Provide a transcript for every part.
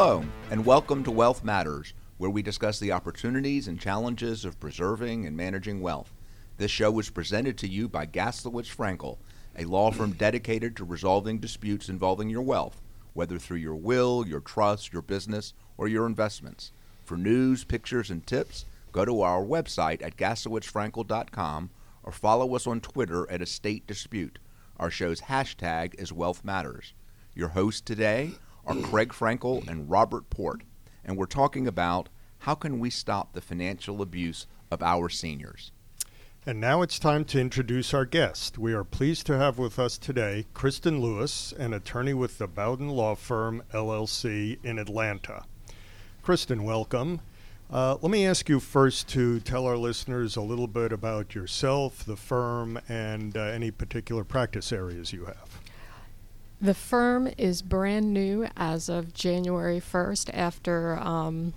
Hello, and welcome to Wealth Matters, where we discuss the opportunities and challenges of preserving and managing wealth. This show is presented to you by Gaslowitz Frankel, a law firm dedicated to resolving disputes involving your wealth, whether through your will, your trust, your business, or your investments. For news, pictures, and tips, go to our website at gaslowitzfrankel.com or follow us on Twitter at Estate Dispute. Our show's hashtag is Wealth Matters. Your hosts today are Craig Frankel and Robert Port, and we're talking about how can we stop the financial abuse of our seniors. And now it's time to introduce our guest. We are pleased to have with us today Kristen Lewis, an attorney with the Bowden Law Firm, LLC, in Atlanta. Kristen, welcome. Uh, let me ask you first to tell our listeners a little bit about yourself, the firm, and uh, any particular practice areas you have. The firm is brand new as of January 1st after um,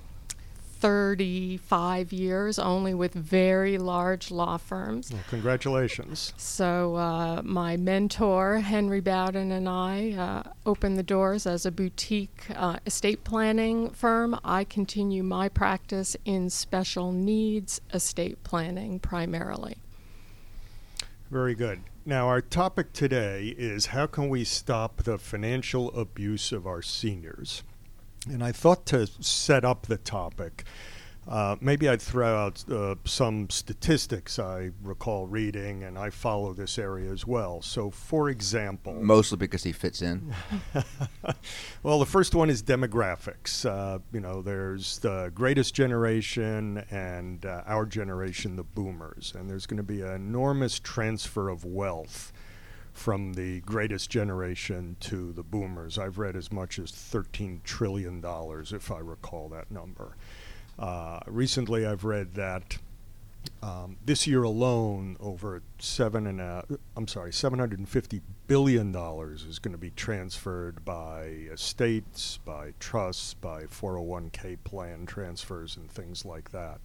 35 years only with very large law firms. Well, congratulations. So, uh, my mentor, Henry Bowden, and I uh, opened the doors as a boutique uh, estate planning firm. I continue my practice in special needs estate planning primarily. Very good. Now, our topic today is how can we stop the financial abuse of our seniors? And I thought to set up the topic, uh, maybe I'd throw out uh, some statistics I recall reading, and I follow this area as well. So, for example, Mostly because he fits in. well, the first one is demographics. Uh, you know, there's the greatest generation and uh, our generation, the boomers. And there's going to be an enormous transfer of wealth from the greatest generation to the boomers. I've read as much as $13 trillion, if I recall that number. Uh, recently, I've read that um, this year alone, over seven and a, I'm sorry, 750 billion dollars is going to be transferred by estates, by trusts, by 401k plan transfers, and things like that.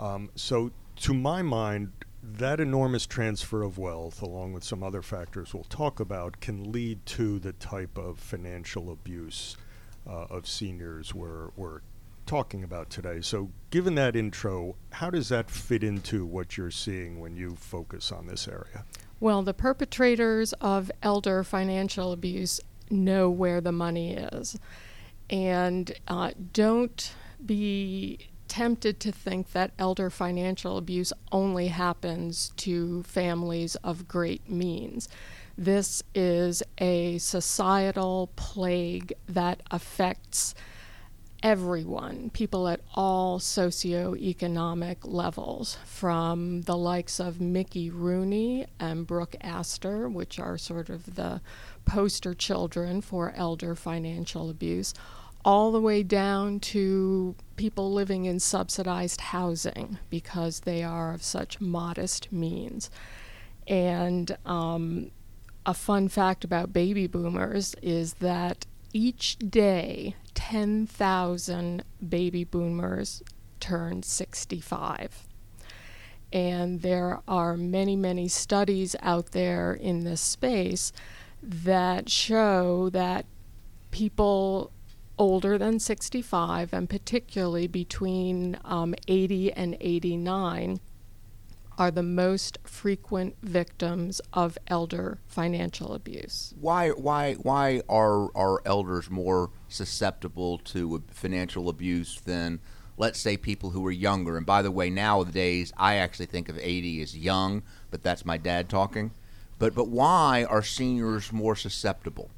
Um, so, to my mind, that enormous transfer of wealth, along with some other factors we'll talk about, can lead to the type of financial abuse uh, of seniors we're, we're talking about today. So, given that intro, how does that fit into what you're seeing when you focus on this area? Well, the perpetrators of elder financial abuse know where the money is. And uh, don't be tempted to think that elder financial abuse only happens to families of great means. This is a societal plague that affects everyone, people at all socioeconomic levels, from the likes of Mickey Rooney and Brooke Astor, which are sort of the poster children for elder financial abuse, all the way down to people living in subsidized housing because they are of such modest means. And um, a fun fact about baby boomers is that each day 10,000 baby boomers turn 65. And there are many, many studies out there in this space that show that people older than 65, and particularly between um, 80 and 89, are the most frequent victims of elder financial abuse. Why, why, why are our elders more susceptible to financial abuse than, let's say, people who are younger? And by the way, nowadays I actually think of 80 as young, but that's my dad talking. But, but why are seniors more susceptible?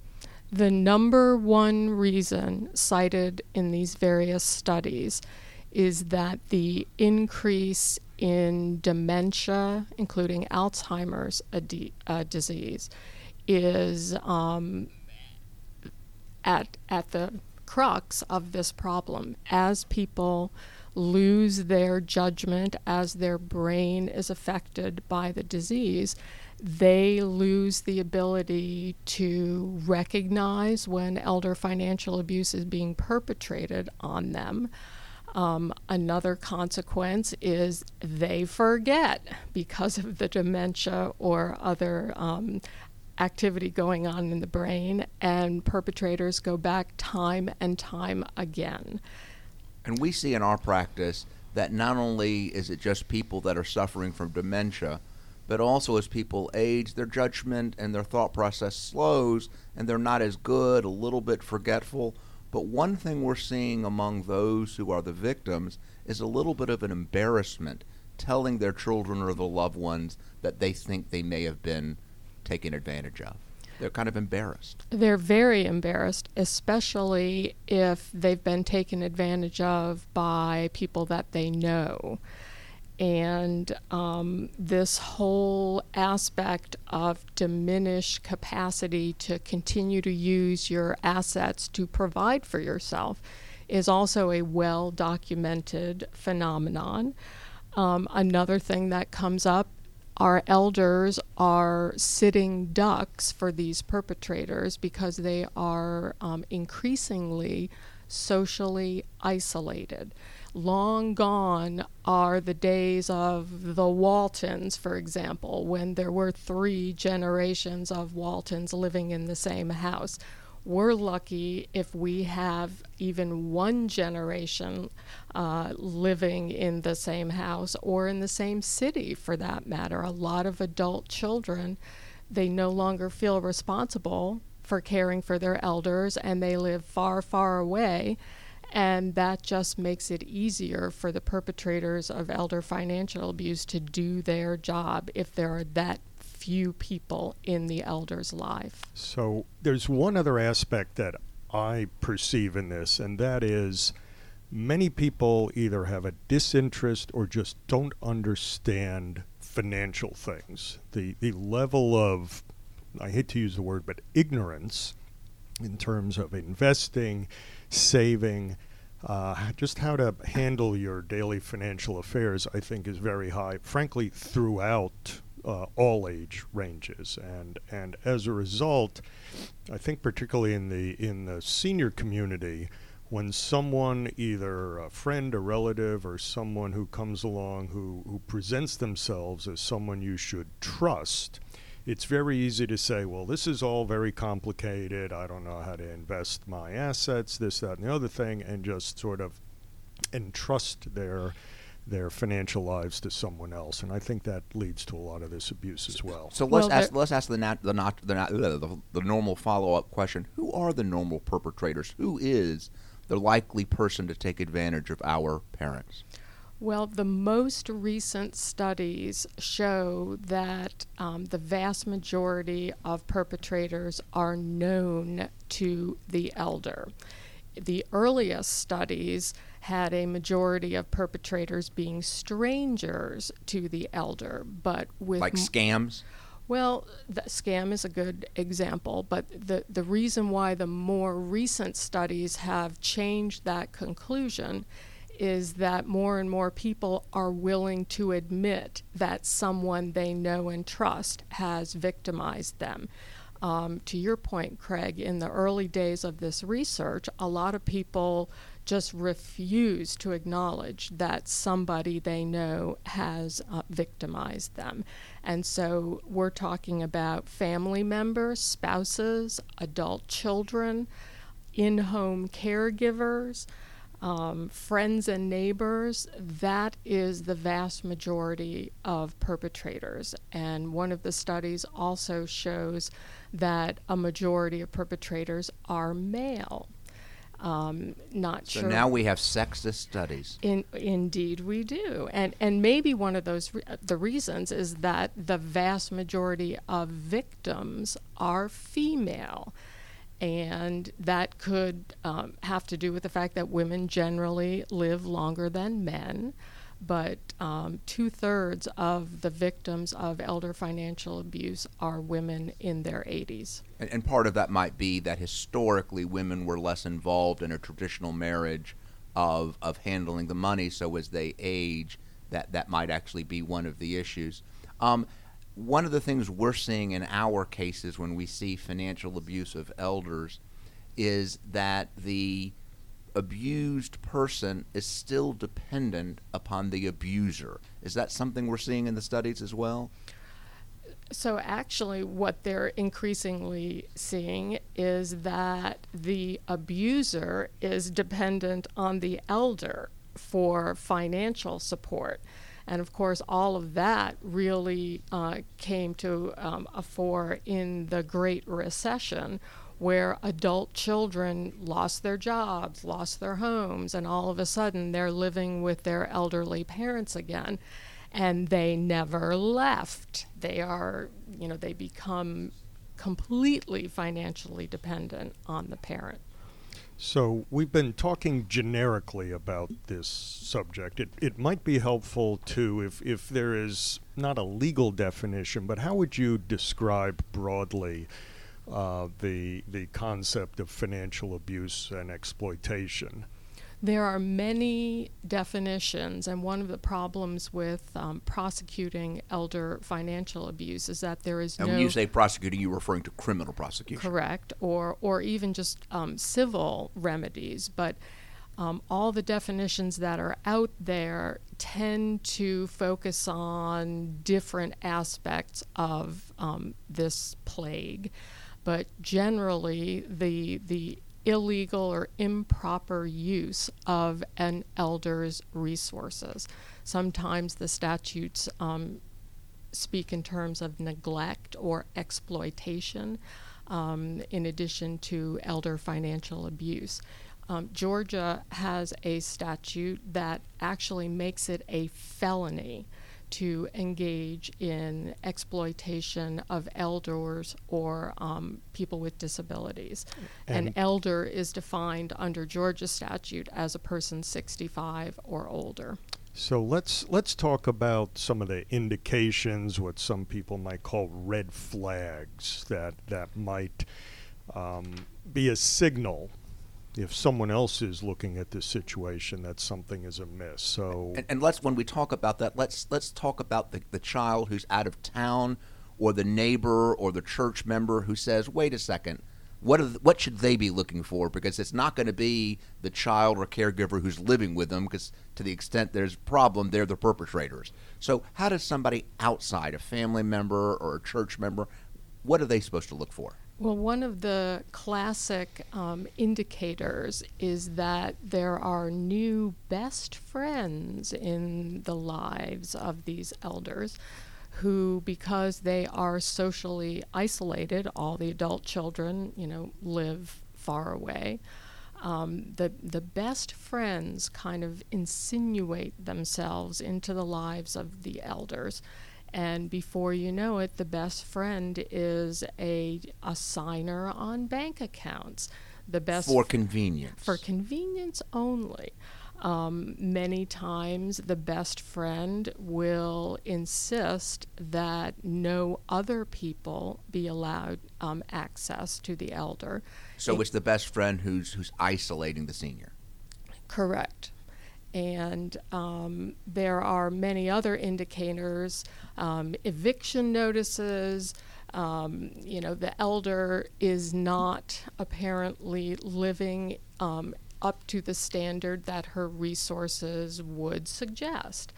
The number one reason cited in these various studies is that the increase in dementia, including Alzheimer's disease, is um, at, at the crux of this problem. As people lose their judgment, as their brain is affected by the disease, they lose the ability to recognize when elder financial abuse is being perpetrated on them. Um, another consequence is they forget because of the dementia or other um, activity going on in the brain, and perpetrators go back time and time again. And we see in our practice that not only is it just people that are suffering from dementia, but also as people age, their judgment and their thought process slows and they're not as good, a little bit forgetful. But one thing we're seeing among those who are the victims is a little bit of an embarrassment telling their children or the loved ones that they think they may have been taken advantage of. They're kind of embarrassed. They're very embarrassed, especially if they've been taken advantage of by people that they know. And um, this whole aspect of diminished capacity to continue to use your assets to provide for yourself is also a well documented phenomenon. Um, another thing that comes up our elders are sitting ducks for these perpetrators because they are um, increasingly socially isolated. Long gone are the days of the Waltons, for example, when there were three generations of Waltons living in the same house we're lucky if we have even one generation uh, living in the same house or in the same city for that matter. A lot of adult children, they no longer feel responsible for caring for their elders and they live far, far away. And that just makes it easier for the perpetrators of elder financial abuse to do their job if there are that few people in the elder's life. So there's one other aspect that I perceive in this, and that is many people either have a disinterest or just don't understand financial things. The, the level of, I hate to use the word, but ignorance in terms of investing, saving, uh, just how to handle your daily financial affairs, I think, is very high, frankly, throughout uh, all age ranges, and and as a result, I think particularly in the in the senior community, when someone either a friend, a relative, or someone who comes along who who presents themselves as someone you should trust. It's very easy to say, well, this is all very complicated. I don't know how to invest my assets, this, that, and the other thing, and just sort of entrust their their financial lives to someone else, and I think that leads to a lot of this abuse as well. So let's Well, ask let's ask the not the not the not, the, the normal follow up question: Who are the normal perpetrators? Who is the likely person to take advantage of our parents? Well, the most recent studies show that um, the vast majority of perpetrators are known to the elder. The earliest studies had a majority of perpetrators being strangers to the elder, but with Like scams? well, the scam is a good example, but the, the reason why the more recent studies have changed that conclusion is that more and more people are willing to admit that someone they know and trust has victimized them. Um, to your point, Craig, in the early days of this research, a lot of people just refuse to acknowledge that somebody they know has uh, victimized them. And so we're talking about family members, spouses, adult children, in home caregivers, um, friends and neighbors. That is the vast majority of perpetrators. And one of the studies also shows that a majority of perpetrators are male. Um, not So sure. now we have sexist studies. In, indeed, we do, and and maybe one of those re- the reasons is that the vast majority of victims are female, and that could um, have to do with the fact that women generally live longer than men. But um, two thirds of the victims of elder financial abuse are women in their 80s. And, and part of that might be that historically women were less involved in a traditional marriage of, of handling the money. So as they age, that, that might actually be one of the issues. Um, one of the things we're seeing in our cases when we see financial abuse of elders is that the abused person is still dependent upon the abuser. Is that something we're seeing in the studies as well? So, actually, what they're increasingly seeing is that the abuser is dependent on the elder for financial support. And of course, all of that really uh, came to um, a fore in the Great Recession, where adult children lost their jobs, lost their homes, and all of a sudden they're living with their elderly parents again. And they never left. They are, you know, they become completely financially dependent on the parent. So we've been talking generically about this subject. It, it might be helpful to if, if there is not a legal definition, but how would you describe broadly uh, the the concept of financial abuse and exploitation. There are many definitions, and one of the problems with um, prosecuting elder financial abuse is that there is and no. when you say prosecuting, you're referring to criminal prosecution. Correct, or or even just um, civil remedies, but. Um, all the definitions that are out there tend to focus on different aspects of um, this plague but generally the the illegal or improper use of an elder's resources. Sometimes the statutes um, speak in terms of neglect or exploitation, um, in addition to elder financial abuse. Um, Georgia has a statute that actually makes it a felony to engage in exploitation of elders or um, people with disabilities. And An elder is defined under Georgia statute as a person 65 or older. So let's let's talk about some of the indications, what some people might call red flags that that might um, be a signal if someone else is looking at this situation that something is amiss. So and, and, let's when we talk about that, let's let's talk about the, the child who's out of town or the neighbor or the church member who says, "Wait a second, what the, what should they be looking for?" Because it's not going to be the child or caregiver who's living with them, because to the extent there's a problem, they're the perpetrators. So how does somebody outside, a family member or a church member, what are they supposed to look for? Well, one of the classic um, indicators is that there are new best friends in the lives of these elders who, because they are socially isolated, all the adult children, you know, live far away. Um, the the best friends kind of insinuate themselves into the lives of the elders and before you know it, the best friend is a, a signer on bank accounts. The best for convenience. For convenience only. Um, many times, the best friend will insist that no other people be allowed um, access to the elder. So it, it's the best friend who's who's isolating the senior. Correct and um, there are many other indicators, um, eviction notices. Um, you know, the elder is not apparently living um, up to the standard that her resources would suggest.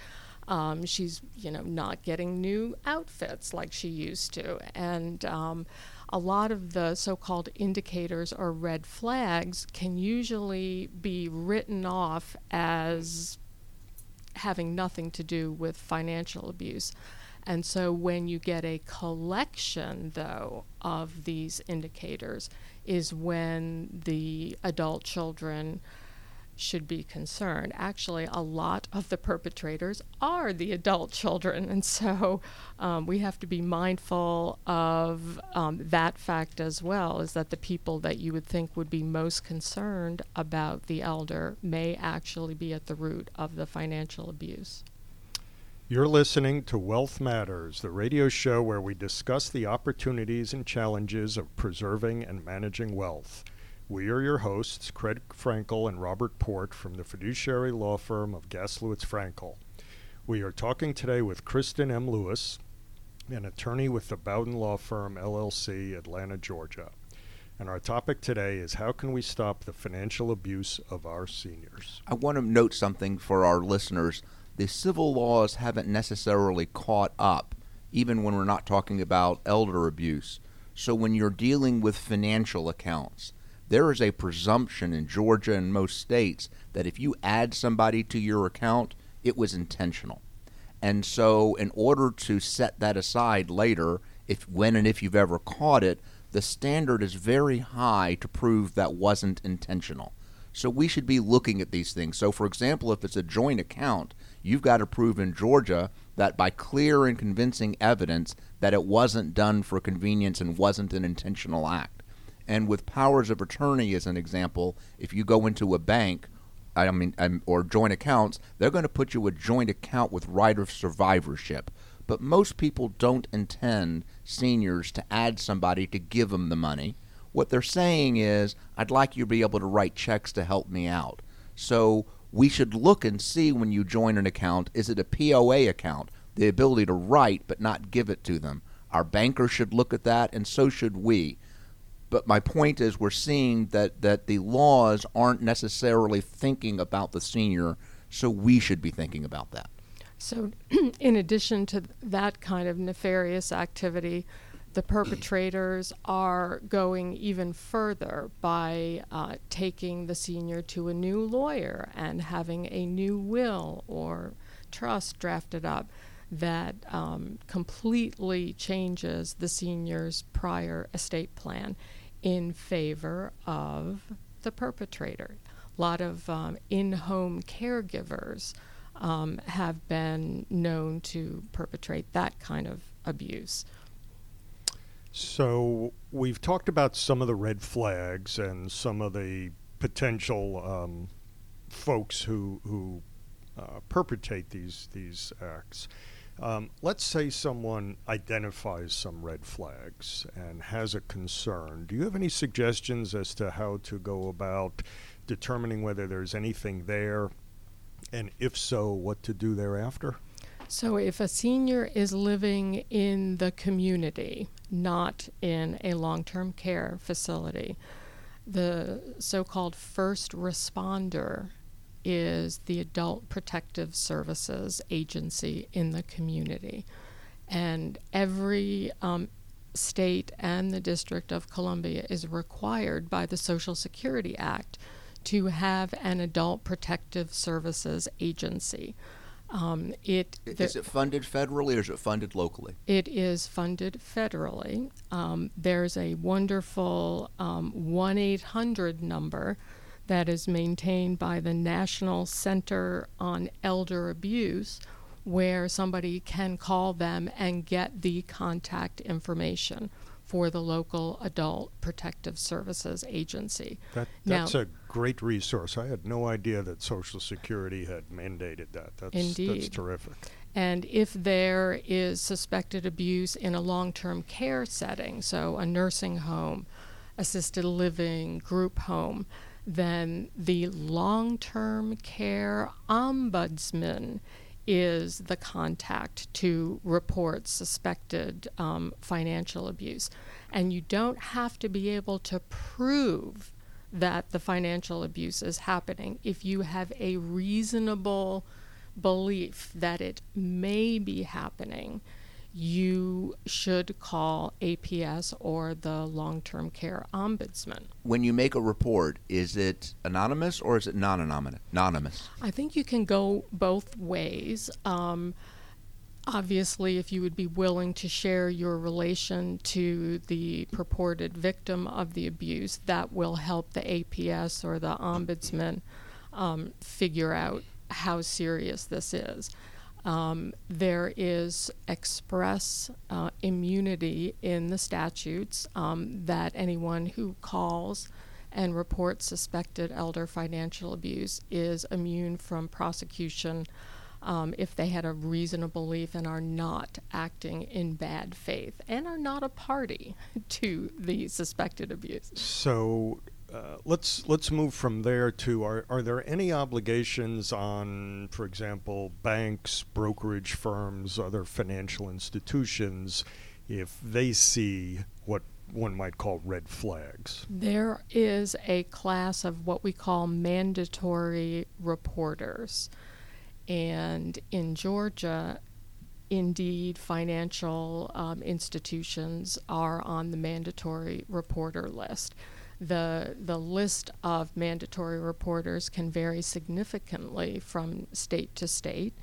Um, she's, you know, not getting new outfits like she used to, and um, a lot of the so called indicators or red flags can usually be written off as having nothing to do with financial abuse. And so when you get a collection, though, of these indicators, is when the adult children should be concerned. Actually, a lot of the perpetrators are the adult children, and so um, we have to be mindful of um, that fact as well. Is that the people that you would think would be most concerned about the elder may actually be at the root of the financial abuse. You're listening to Wealth Matters, the radio show where we discuss the opportunities and challenges of preserving and managing wealth. We are your hosts, Craig Frankel and Robert Port from the fiduciary law firm of Gaslowitz Frankel. We are talking today with Kristen M. Lewis, an attorney with the Bowden Law Firm LLC, Atlanta, Georgia. And our topic today is how can we stop the financial abuse of our seniors? I want to note something for our listeners. The civil laws haven't necessarily caught up even when we're not talking about elder abuse. So when you're dealing with financial accounts, there is a presumption in Georgia and most states that if you add somebody to your account, it was intentional. And so in order to set that aside later, if when and if you've ever caught it, the standard is very high to prove that wasn't intentional. So we should be looking at these things. So for example, if it's a joint account, you've got to prove in Georgia that by clear and convincing evidence that it wasn't done for convenience and wasn't an intentional act. And with powers of attorney as an example, if you go into a bank, I mean, um, or joint accounts, they're going to put you a joint account with right of survivorship. But most people don't intend seniors to add somebody to give them the money. What they're saying is, I'd like you to be able to write checks to help me out. So we should look and see when you join an account is it a POA account, the ability to write but not give it to them. Our banker should look at that, and so should we. But my point is, we're seeing that, that the laws aren't necessarily thinking about the senior, so we should be thinking about that. So, in addition to that kind of nefarious activity, the perpetrators are going even further by uh, taking the senior to a new lawyer and having a new will or trust drafted up that um, completely changes the senior's prior estate plan in favor of the perpetrator. A lot of um, in home caregivers um, have been known to perpetrate that kind of abuse. So we've talked about some of the red flags and some of the potential um, folks who who uh, perpetrate these these acts. Um, let's say someone identifies some red flags and has a concern. Do you have any suggestions as to how to go about determining whether there's anything there, and if so, what to do thereafter? So, if a senior is living in the community, not in a long term care facility, the so called first responder is the Adult Protective Services Agency in the community. And every um, state and the District of Columbia is required by the Social Security Act to have an Adult Protective Services Agency. Um, it is it funded federally or is it funded locally? It is funded federally. Um, there's a wonderful um, 1 800 number that is maintained by the National Center on Elder Abuse, where somebody can call them and get the contact information for the local Adult Protective Services Agency. That, that's now, a great resource. I had no idea that Social Security had mandated that. That's, indeed. that's terrific. And if there is suspected abuse in a long term care setting, so a nursing home, assisted living, group home, then the long term care ombudsman is the contact to report suspected um, financial abuse. And you don't have to be able to prove that the financial abuse is happening if you have a reasonable belief that it may be happening you should call APS or the long term care ombudsman. When you make a report, is it anonymous or is it non anonymous? I think you can go both ways. Um, obviously, if you would be willing to share your relation to the purported victim of the abuse, that will help the APS or the ombudsman um, figure out how serious this is. Um, there is express uh, immunity in the statutes um, that anyone who calls and reports suspected elder financial abuse is immune from prosecution um, if they had a reasonable belief and are not acting in bad faith and are not a party to the suspected abuse. So, uh, let's let's move from there to are are there any obligations on, for example, banks, brokerage firms, other financial institutions, if they see what one might call red flags? There is a class of what we call mandatory reporters, and in Georgia, indeed financial um, institutions are on the mandatory reporter list. The, the list of mandatory reporters can vary significantly from state to state.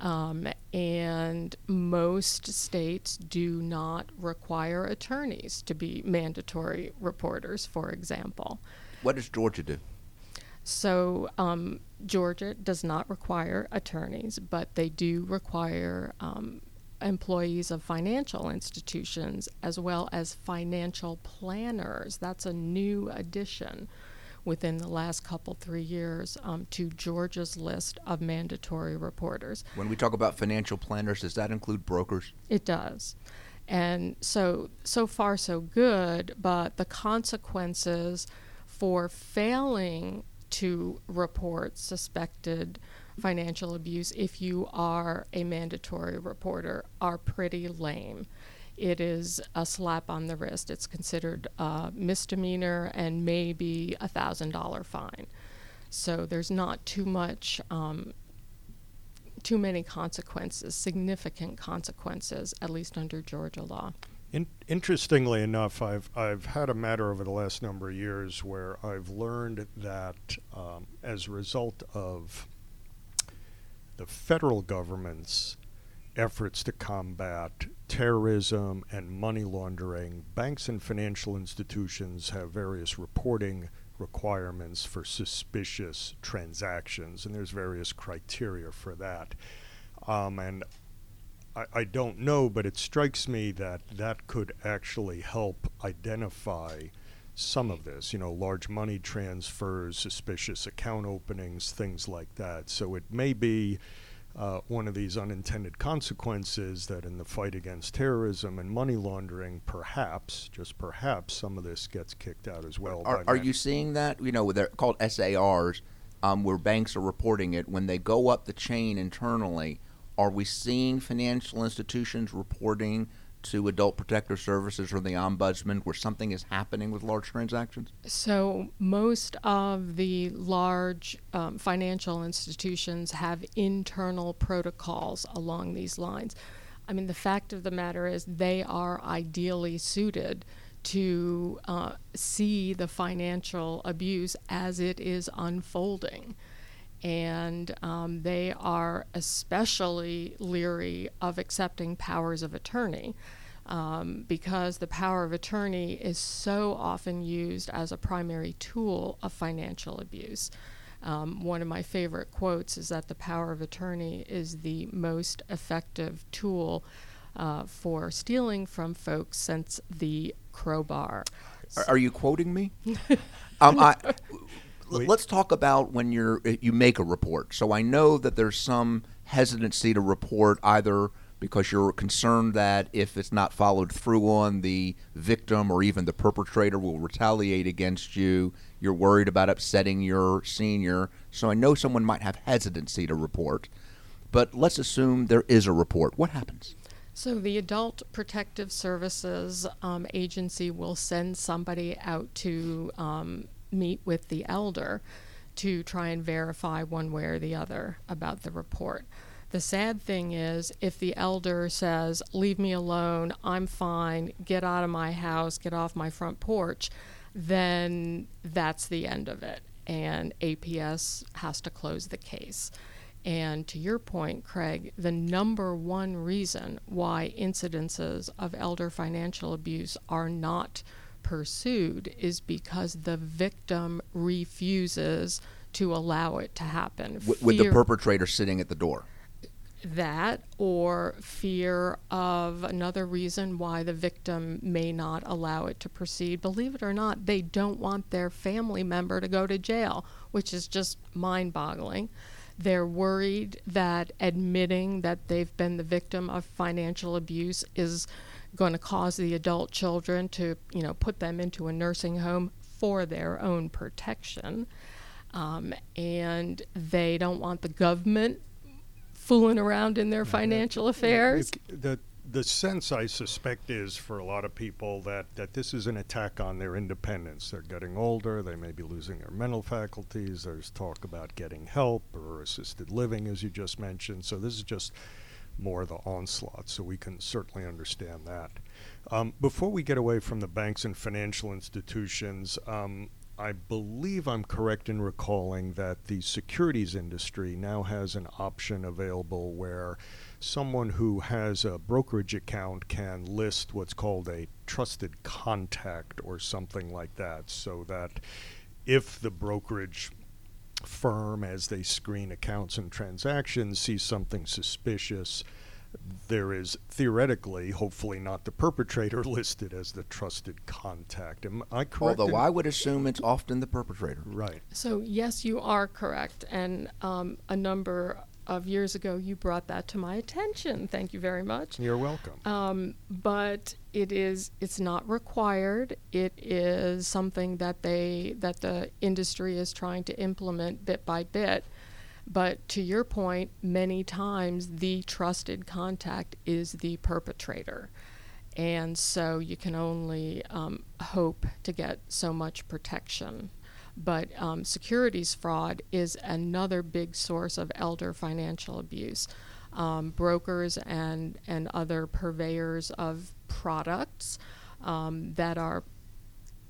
Um, and most states do not require attorneys to be mandatory reporters, for example. What does Georgia do? So, um, Georgia does not require attorneys, but they do require um, employees of financial institutions as well as financial planners. That's a new addition within the last couple, three years um, to Georgia's list of mandatory reporters. When we talk about financial planners, does that include brokers? It does. And so, so far, so good, but the consequences for failing to report suspected financial abuse if you are a mandatory reporter are pretty lame. It is a slap on the wrist. It's considered a misdemeanor and maybe a thousand dollar fine. So there's not too much, um, too many consequences, significant consequences, at least under Georgia law. In, interestingly enough, I've I've had a matter over the last number of years where I've learned that um, as a result of the federal government's efforts to combat terrorism and money laundering, banks and financial institutions have various reporting requirements for suspicious transactions, and there's various criteria for that. Um, and I, I don't know, but it strikes me that that could actually help identify some of this, you know, large money transfers, suspicious account openings, things like that. So it may be uh, one of these unintended consequences that in the fight against terrorism and money laundering, perhaps, just perhaps, some of this gets kicked out as well. Are, are you seeing that? You know, they're called SARs, um, where banks are reporting it. When they go up the chain internally, are we seeing financial institutions reporting to Adult Protective Services or the Ombudsman where something is happening with large transactions? So, most of the large um, financial institutions have internal protocols along these lines. I mean, the fact of the matter is, they are ideally suited to uh, see the financial abuse as it is unfolding. And um, they are especially leery of accepting powers of attorney um, because the power of attorney is so often used as a primary tool of financial abuse. Um, one of my favorite quotes is that the power of attorney is the most effective tool uh, for stealing from folks since the crowbar. Are, are you quoting me? um, I, let's talk about when you're you make a report. So I know that there's some hesitancy to report either because you're concerned that if it's not followed through on, the victim or even the perpetrator will retaliate against you. You're worried about upsetting your senior. So I know someone might have hesitancy to report. But let's assume there is a report. What happens? So the Adult Protective Services um, Agency will send somebody out to um, meet with the elder to try and verify one way or the other about the report. The sad thing is, if the elder says, Leave me alone, I'm fine, get out of my house, get off my front porch, then that's the end of it. And APS has to close the case. And to your point, Craig, the number one reason why incidences of elder financial abuse are not pursued is because the victim refuses to allow it to happen. W- with the perpetrator sitting at the door that or fear of another reason why the victim may not allow it to proceed. Believe it or not, they don't want their family member to go to jail, which is just mind boggling. They're worried that admitting that they've been the victim of financial abuse is going to cause the adult children to, you know, put them into a nursing home for their own protection. Um, and they don't want the government fooling around in their financial affairs. The, the sense I suspect is for a lot of people that, that this is an attack on their independence. They're getting older, they may be losing their mental faculties. There's talk about getting help or assisted living, as you just mentioned. So this is just more the onslaught. So we can certainly understand that. Um, before we get away from the banks and financial institutions, um, I believe I'm correct in recalling that the securities industry now has an option available where someone who has a brokerage account can list what's called a trusted contact or something like that, so that if the brokerage firm, as they screen accounts and transactions, sees something suspicious, there is theoretically, hopefully not the perpetrator listed as the trusted contact. Am I correct? Although I would assume it's often the perpetrator. Right. So, yes, you are correct. And um, a number of years ago, you brought that to my attention. Thank you very much. You're welcome. Um, but it is it's not required. It is something that they that the industry is trying to implement bit by bit. But to your point, many times the trusted contact is the perpetrator. And so you can only um, hope to get so much protection. But um, securities fraud is another big source of elder financial abuse. Um, brokers and, and other purveyors of products um, that are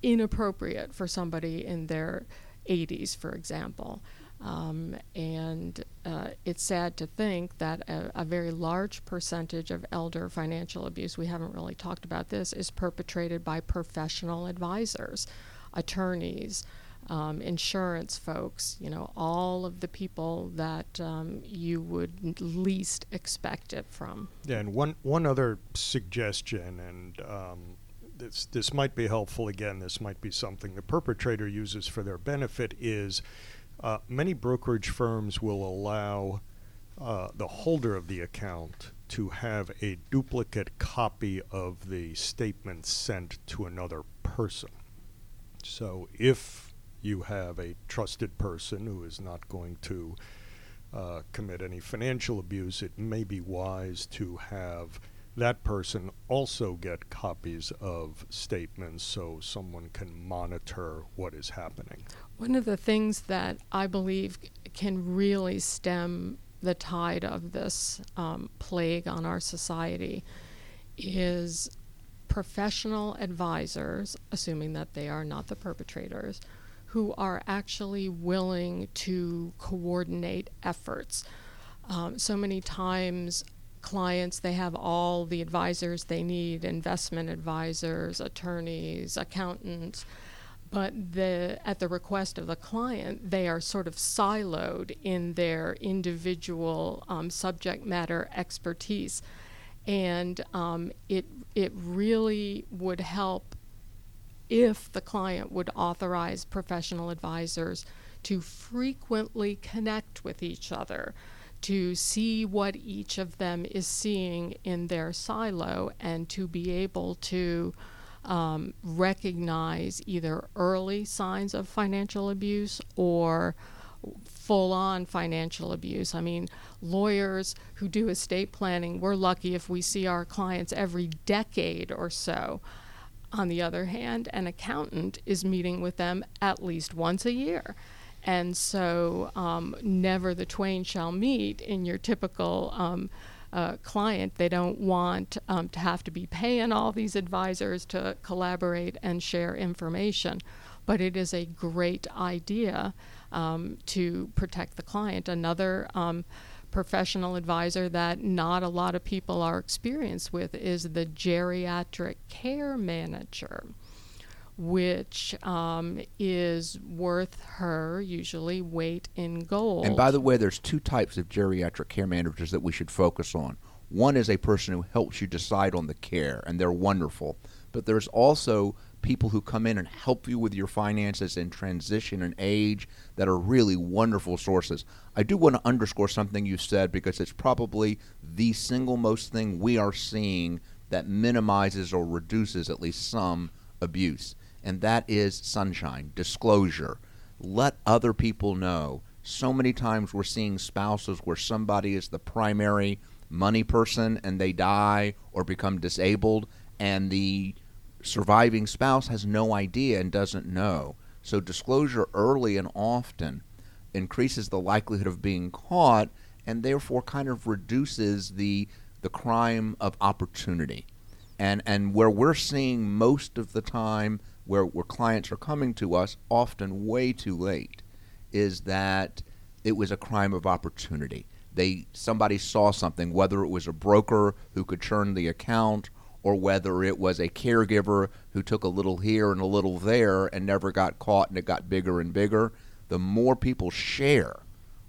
inappropriate for somebody in their 80s, for example. Um, and uh, it's sad to think that a, a, very large percentage of elder financial abuse, we haven't really talked about this, is perpetrated by professional advisors, attorneys, um, insurance folks, you know, all of the people that um, you would least expect it from. Yeah, and one, one other suggestion, and um, this, this might be helpful again, this might be something the perpetrator uses for their benefit, is uh, many brokerage firms will allow uh, the holder of the account to have a duplicate copy of the statement sent to another person. So if you have a trusted person who is not going to uh, commit any financial abuse, it may be wise to have that person also get copies of statements so someone can monitor what is happening. One of the things that I believe can really stem the tide of this um, plague on our society is professional advisors, assuming that they are not the perpetrators, who are actually willing to coordinate efforts. Um, so many times clients they have all the advisors they need investment advisors attorneys accountants but the, at the request of the client they are sort of siloed in their individual um, subject matter expertise and um, it, it really would help if the client would authorize professional advisors to frequently connect with each other to see what each of them is seeing in their silo and to be able to um, recognize either early signs of financial abuse or full on financial abuse. I mean, lawyers who do estate planning, we're lucky if we see our clients every decade or so. On the other hand, an accountant is meeting with them at least once a year. And so, um, never the twain shall meet in your typical um, uh, client. They don't want um, to have to be paying all these advisors to collaborate and share information. But it is a great idea um, to protect the client. Another um, professional advisor that not a lot of people are experienced with is the geriatric care manager which um, is worth her usually weight in gold. And by the way, there's two types of geriatric care managers that we should focus on. One is a person who helps you decide on the care, and they're wonderful. But there's also people who come in and help you with your finances and transition and age that are really wonderful sources. I do want to underscore something you said because it's probably the single most thing we are seeing that minimizes or reduces at least some abuse and that is sunshine, disclosure. Let other people know. So many times we're seeing spouses where somebody is the primary money person and they die or become disabled, and the surviving spouse has no idea and doesn't know. So, disclosure early and often increases the likelihood of being caught and therefore kind of reduces the the crime of opportunity. And and where we're seeing most of the time where where clients are coming to us often way too late is that it was a crime of opportunity. They somebody saw something whether it was a broker who could churn the account or whether it was a caregiver who took a little here and a little there and never got caught and it got bigger and bigger, the more people share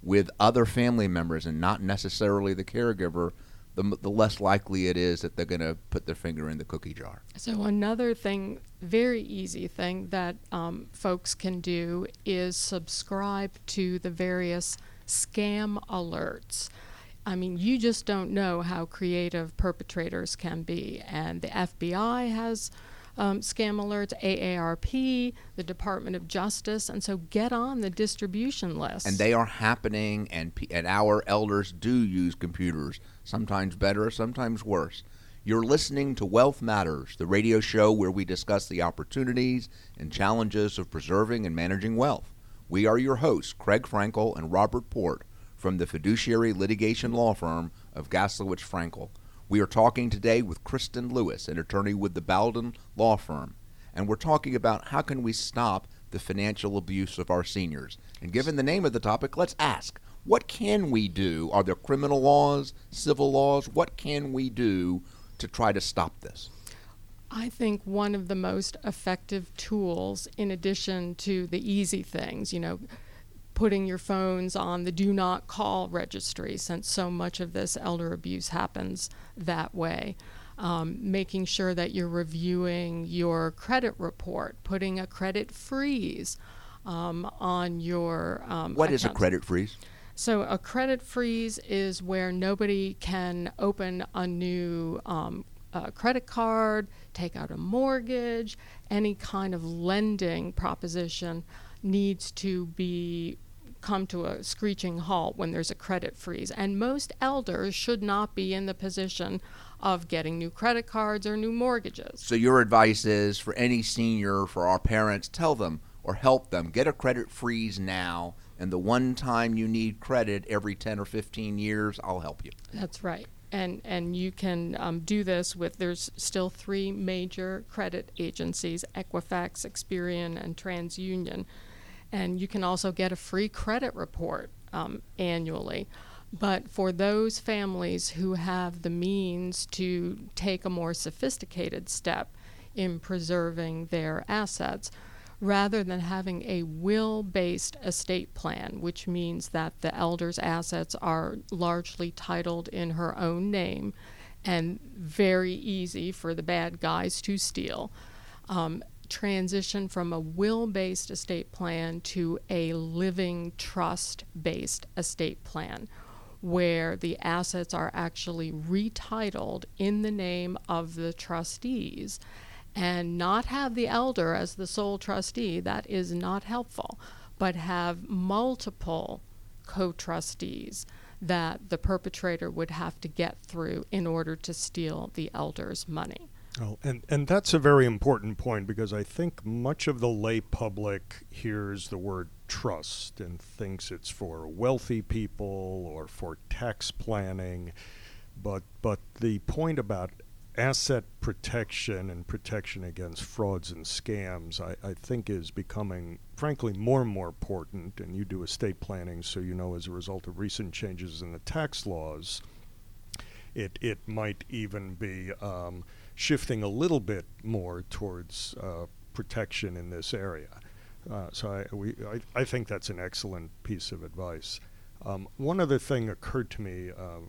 with other family members and not necessarily the caregiver, the, the less likely it is that they're going to put their finger in the cookie jar. So, another thing, very easy thing that um, folks can do is subscribe to the various scam alerts. I mean, you just don't know how creative perpetrators can be. And the FBI has um, scam alerts, AARP, the Department of Justice, and so get on the distribution list. And they are happening, and, and our elders do use computers, sometimes better, sometimes worse. You're listening to Wealth Matters, the radio show where we discuss the opportunities and challenges of preserving and managing wealth. We are your hosts, Craig Frankel and Robert Port from the fiduciary litigation law firm of Gaslowitz Frankel. We are talking today with Kristen Lewis, an attorney with the Bowden Law Firm, and we're talking about how can we stop the financial abuse of our seniors. And given the name of the topic, let's ask, what can we do? Are there criminal laws, civil laws? What can we do to try to stop this? I think one of the most effective tools, in addition to the easy things, you know, putting your phones on the do not call registry since so much of this elder abuse happens that way. Um, making sure that you're reviewing your credit report, putting a credit freeze um, on your. Um, what is a credit freeze? So, a credit freeze is where nobody can open a new um, uh, credit card, take out a mortgage, any kind of lending proposition needs to be come to a screeching halt when there's a credit freeze. And most elders should not be in the position of getting new credit cards or new mortgages. So, your advice is for any senior, for our parents, tell them or help them get a credit freeze now. And the one time you need credit every 10 or 15 years, I'll help you. That's right. And, and you can um, do this with there's still three major credit agencies Equifax, Experian, and TransUnion and you can also get a free credit report um, annually. But for those families who have the means to take a more sophisticated step in preserving their assets, rather than having a will based estate plan, which means that the elder's assets are largely titled in her own name and very easy for the bad guys to steal. Um, transition from a will based estate plan to a living trust based estate plan where the assets are actually retitled in the name of the trustees and not have the elder as the sole trustee. That is not helpful, but have multiple co trustees that the perpetrator would have to get through in order to steal the elder's money. Oh, and, and that's a very important point because I think much of the lay public hears the word trust and thinks it's for wealthy people or for tax planning. But, but the point about asset protection and protection against frauds and scams, I, I think, is becoming, frankly, more and more important. And you do estate planning, so you know as a result of recent changes in the tax laws, it, it might even be. Um, shifting a little bit more towards uh, protection in this area. Uh, so I, we, I, I, think that's an excellent piece of advice. Um, one other thing occurred to me uh,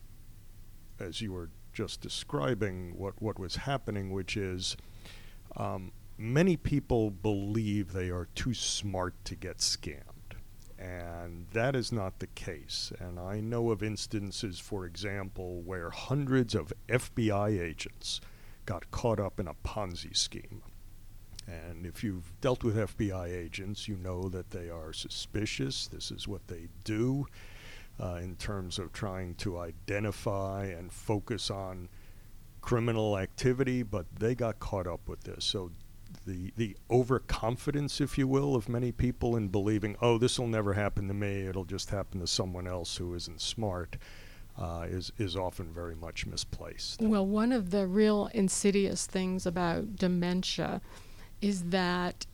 as you were just describing what, what was happening, which is um, many people believe they are too smart to get scammed. And that is not the case. And I know of instances, for example, where hundreds of FBI agents got caught up in a Ponzi scheme. And if you've dealt with FBI agents, you know that they are suspicious. This is what they do uh, in terms of trying to identify and focus on criminal activity, but they got caught up with this. So the the overconfidence, if you will, of many people in believing, oh, this will never happen to me. It'll just happen to someone else who isn't smart. Uh, is is often very much misplaced. Well, one of the real insidious things about dementia is that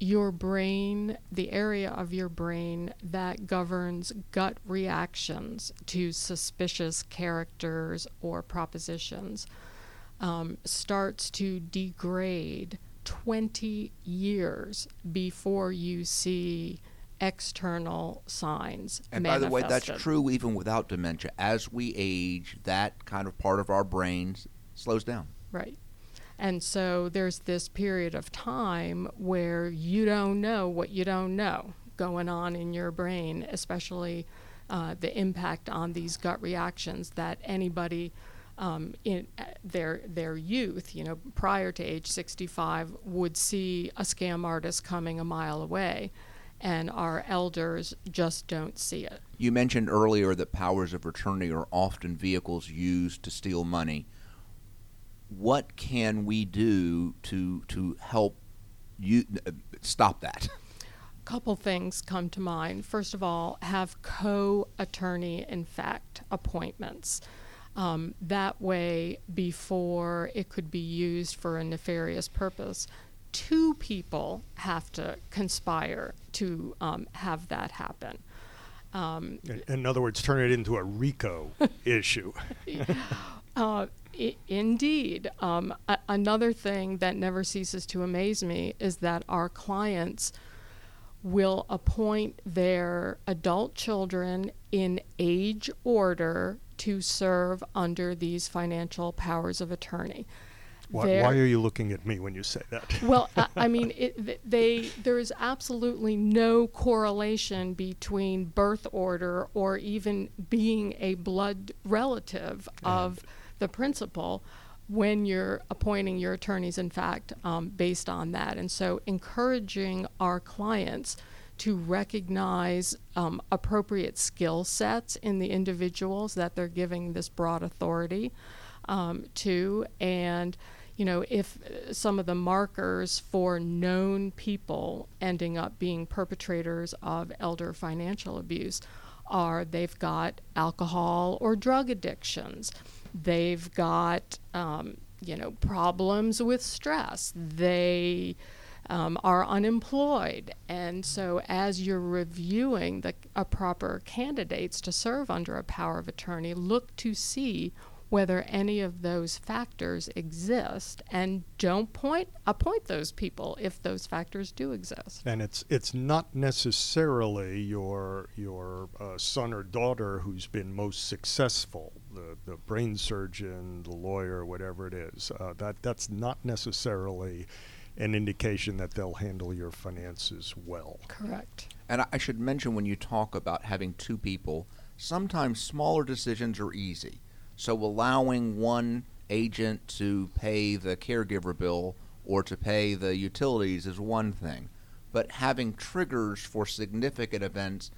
your brain, the area of your brain that governs gut reactions to suspicious characters or propositions, um, starts to degrade 20 years before you see external signs. And by the way, that's true even without dementia. As we age, that kind of part of our brains slows down. Right. And so there's this period of time where you don't know what you don't know going on in your brain, especially uh, the impact on these gut reactions that anybody um, in uh, their their youth, you know, prior to age 65, would see a scam artist coming a mile away, and our elders just don't see it. You mentioned earlier that powers of attorney are often vehicles used to steal money. What can we do to to help you uh, stop that? A couple things come to mind. First of all, have co attorney, in fact, appointments. Um, that way, before it could be used for a nefarious purpose, two people have to conspire to um, have that happen. Um, In, in other words, turn it into a RICO issue. Uh, I- indeed. Um, a- another thing that never ceases to amaze me is that our clients will appoint their adult children in age order to serve under these financial powers of attorney. Why, why are you looking at me when you say that? well, I, I mean, it, th- they there is absolutely no correlation between birth order or even being a blood relative of the principal when you're appointing your attorneys. In fact, um, based on that, and so encouraging our clients to recognize um, appropriate skill sets in the individuals that they're giving this broad authority um, to, and you know, if some of the markers for known people ending up being perpetrators of elder financial abuse are they've got alcohol or drug addictions, they've got, um, you know, problems with stress, they um, are unemployed. And so, as you're reviewing the uh, proper candidates to serve under a power of attorney, look to see whether any of those factors exist and don't point appoint those people if those factors do exist. And it's it's not necessarily your your uh, son or daughter who's been most successful, the the brain surgeon, the lawyer, whatever it is. Uh, that that's not necessarily an indication that they'll handle your finances well. Correct. And I- I should mention when you talk about having two people, sometimes smaller decisions are easy. So allowing one agent to pay the caregiver bill or to pay the utilities is one thing. But having triggers for significant events,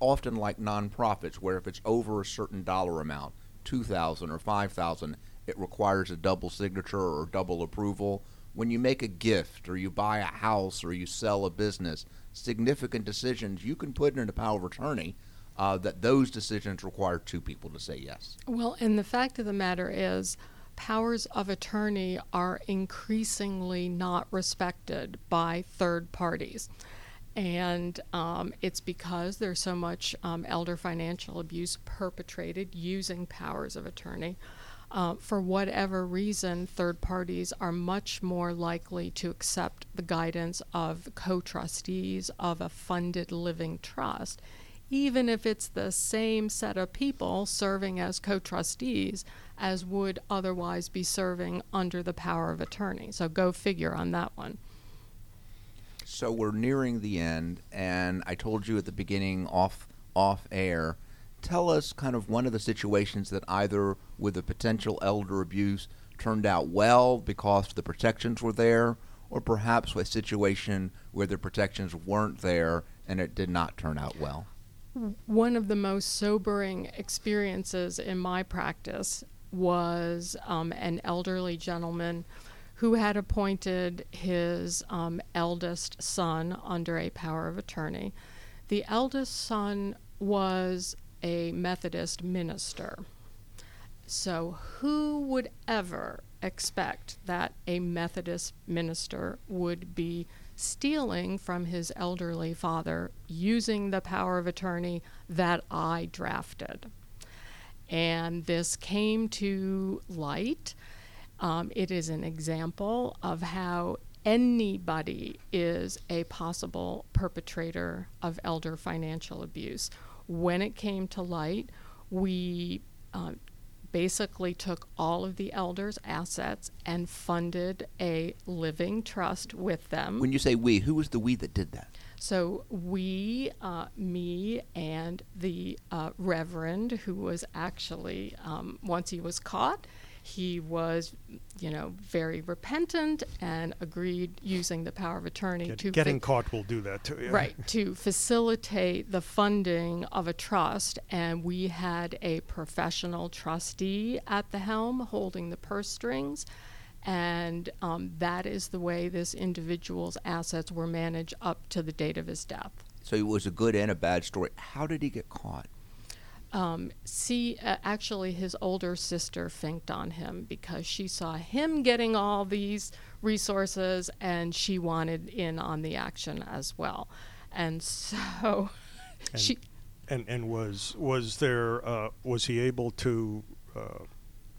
often like nonprofits, where if it's over a certain dollar amount, 2000 or 5000 it requires a double signature or double approval. When you make a gift or you buy a house or you sell a business, significant decisions, you can put in a power of attorney uh, that those decisions require two people to say yes. Well, and the fact of the matter is, powers of attorney are increasingly not respected by third parties. And um, it's because there's so much um, elder financial abuse perpetrated using powers of attorney. Uh, for whatever reason, third parties are much more likely to accept the guidance of co trustees of a funded living trust even if it's the same set of people serving as co trustees as would otherwise be serving under the power of attorney. So go figure on that one. So we're nearing the end, and I told you at the beginning, off off air. Tell us kind of one of the situations that either with the potential elder abuse turned out well because the protections were there, or perhaps a situation where the protections weren't there and it did not turn out well. One of the most sobering experiences in my practice was um, an elderly gentleman who had appointed his um, eldest son under a power of attorney. The eldest son was a Methodist minister. So, who would ever expect that a Methodist minister would be stealing from his elderly father using the power of attorney that I drafted? And this came to light um, it is an example of how anybody is a possible perpetrator of elder financial abuse. When it came to light, we uh, basically took all of the elders' assets and funded a living trust with them. When you say we, who was the we that did that? So we, uh, me, and the uh, Reverend, who was actually, um, once he was caught, he was, you know, very repentant and agreed using the power of attorney Get, to getting caught will do that to you. right to facilitate the funding of a trust, and we had a professional trustee at the helm holding the purse strings. And um, that is the way this individual's assets were managed up to the date of his death. So it was a good and a bad story. How did he get caught? Um, see, uh, actually, his older sister finked on him because she saw him getting all these resources and she wanted in on the action as well. And so And, she. and and was was there uh, was he able to uh,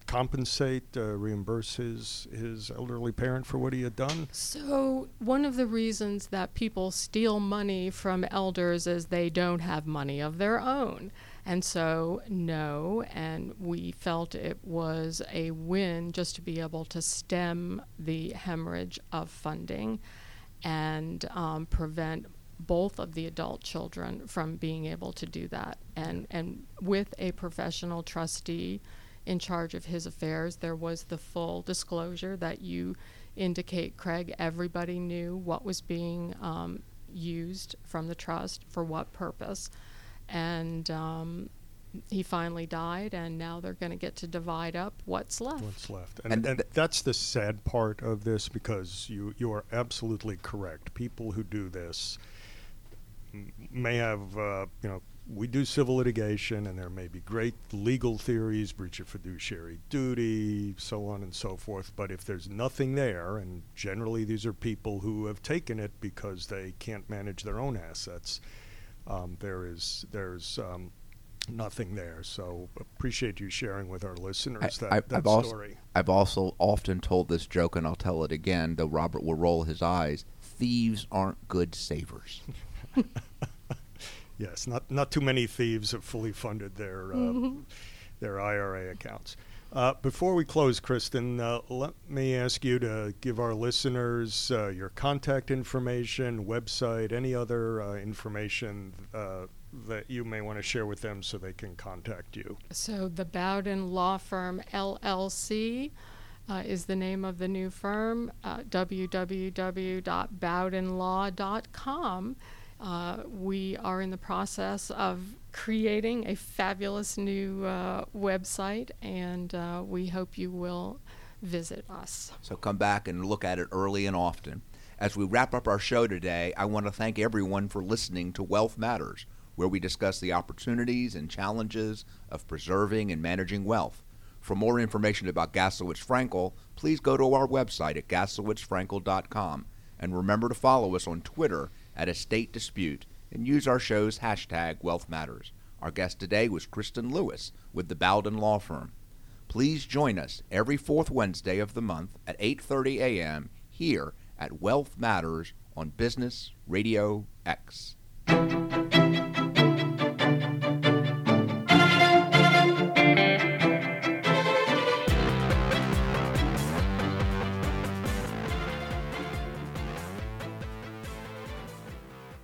compensate, uh, reimburse his his elderly parent for what he had done? So, one of the reasons that people steal money from elders is they don't have money of their own. And so, no, and we felt it was a win just to be able to stem the hemorrhage of funding and um, prevent both of the adult children from being able to do that. And, and with a professional trustee in charge of his affairs, there was the full disclosure that you indicate, Craig, everybody knew what was being um, used from the trust for what purpose and um, he finally died, and now they're going to get to divide up what's left. What's left, and, And and, that's the sad part of this because you you are absolutely correct. People who do this may have uh, you know we do civil litigation, and there may be great legal theories, breach of fiduciary duty, so on and so forth. But if there's nothing there, and generally these are people who have taken it because they can't manage their own assets, um, there is there's um, nothing there. So appreciate you sharing with our listeners that, I, that also, story. I've also often told this joke, and I'll tell it again, though Robert will roll his eyes. Thieves aren't good savers. Yes, not not too many thieves have fully funded their uh, their IRA accounts. Uh, before we close, Kristen, uh, let me ask you to give our listeners uh, your contact information, website, any other uh, information uh, that you may want to share with them so they can contact you. So the Bowden Law Firm LLC uh, is the name of the new firm. Uh, www.bowdenlaw.com. We are in the process of creating a fabulous new uh, website, and uh, we hope you will visit us. So come back and look at it early and often. As we wrap up our show today, I want to thank everyone for listening to Wealth Matters, where we discuss the opportunities and challenges of preserving and managing wealth. For more information about Gaslowitz Frankel, please go to our website at gaslowitzfrankel.com and remember to follow us on Twitter at Estate Dispute and use our show's hashtag Wealth Matters. Our guest today was Kristen Lewis with the Bowden Law Firm. Please join us every fourth Wednesday of the month at 8:30 a.m. here at Wealth Matters on Business Radio X.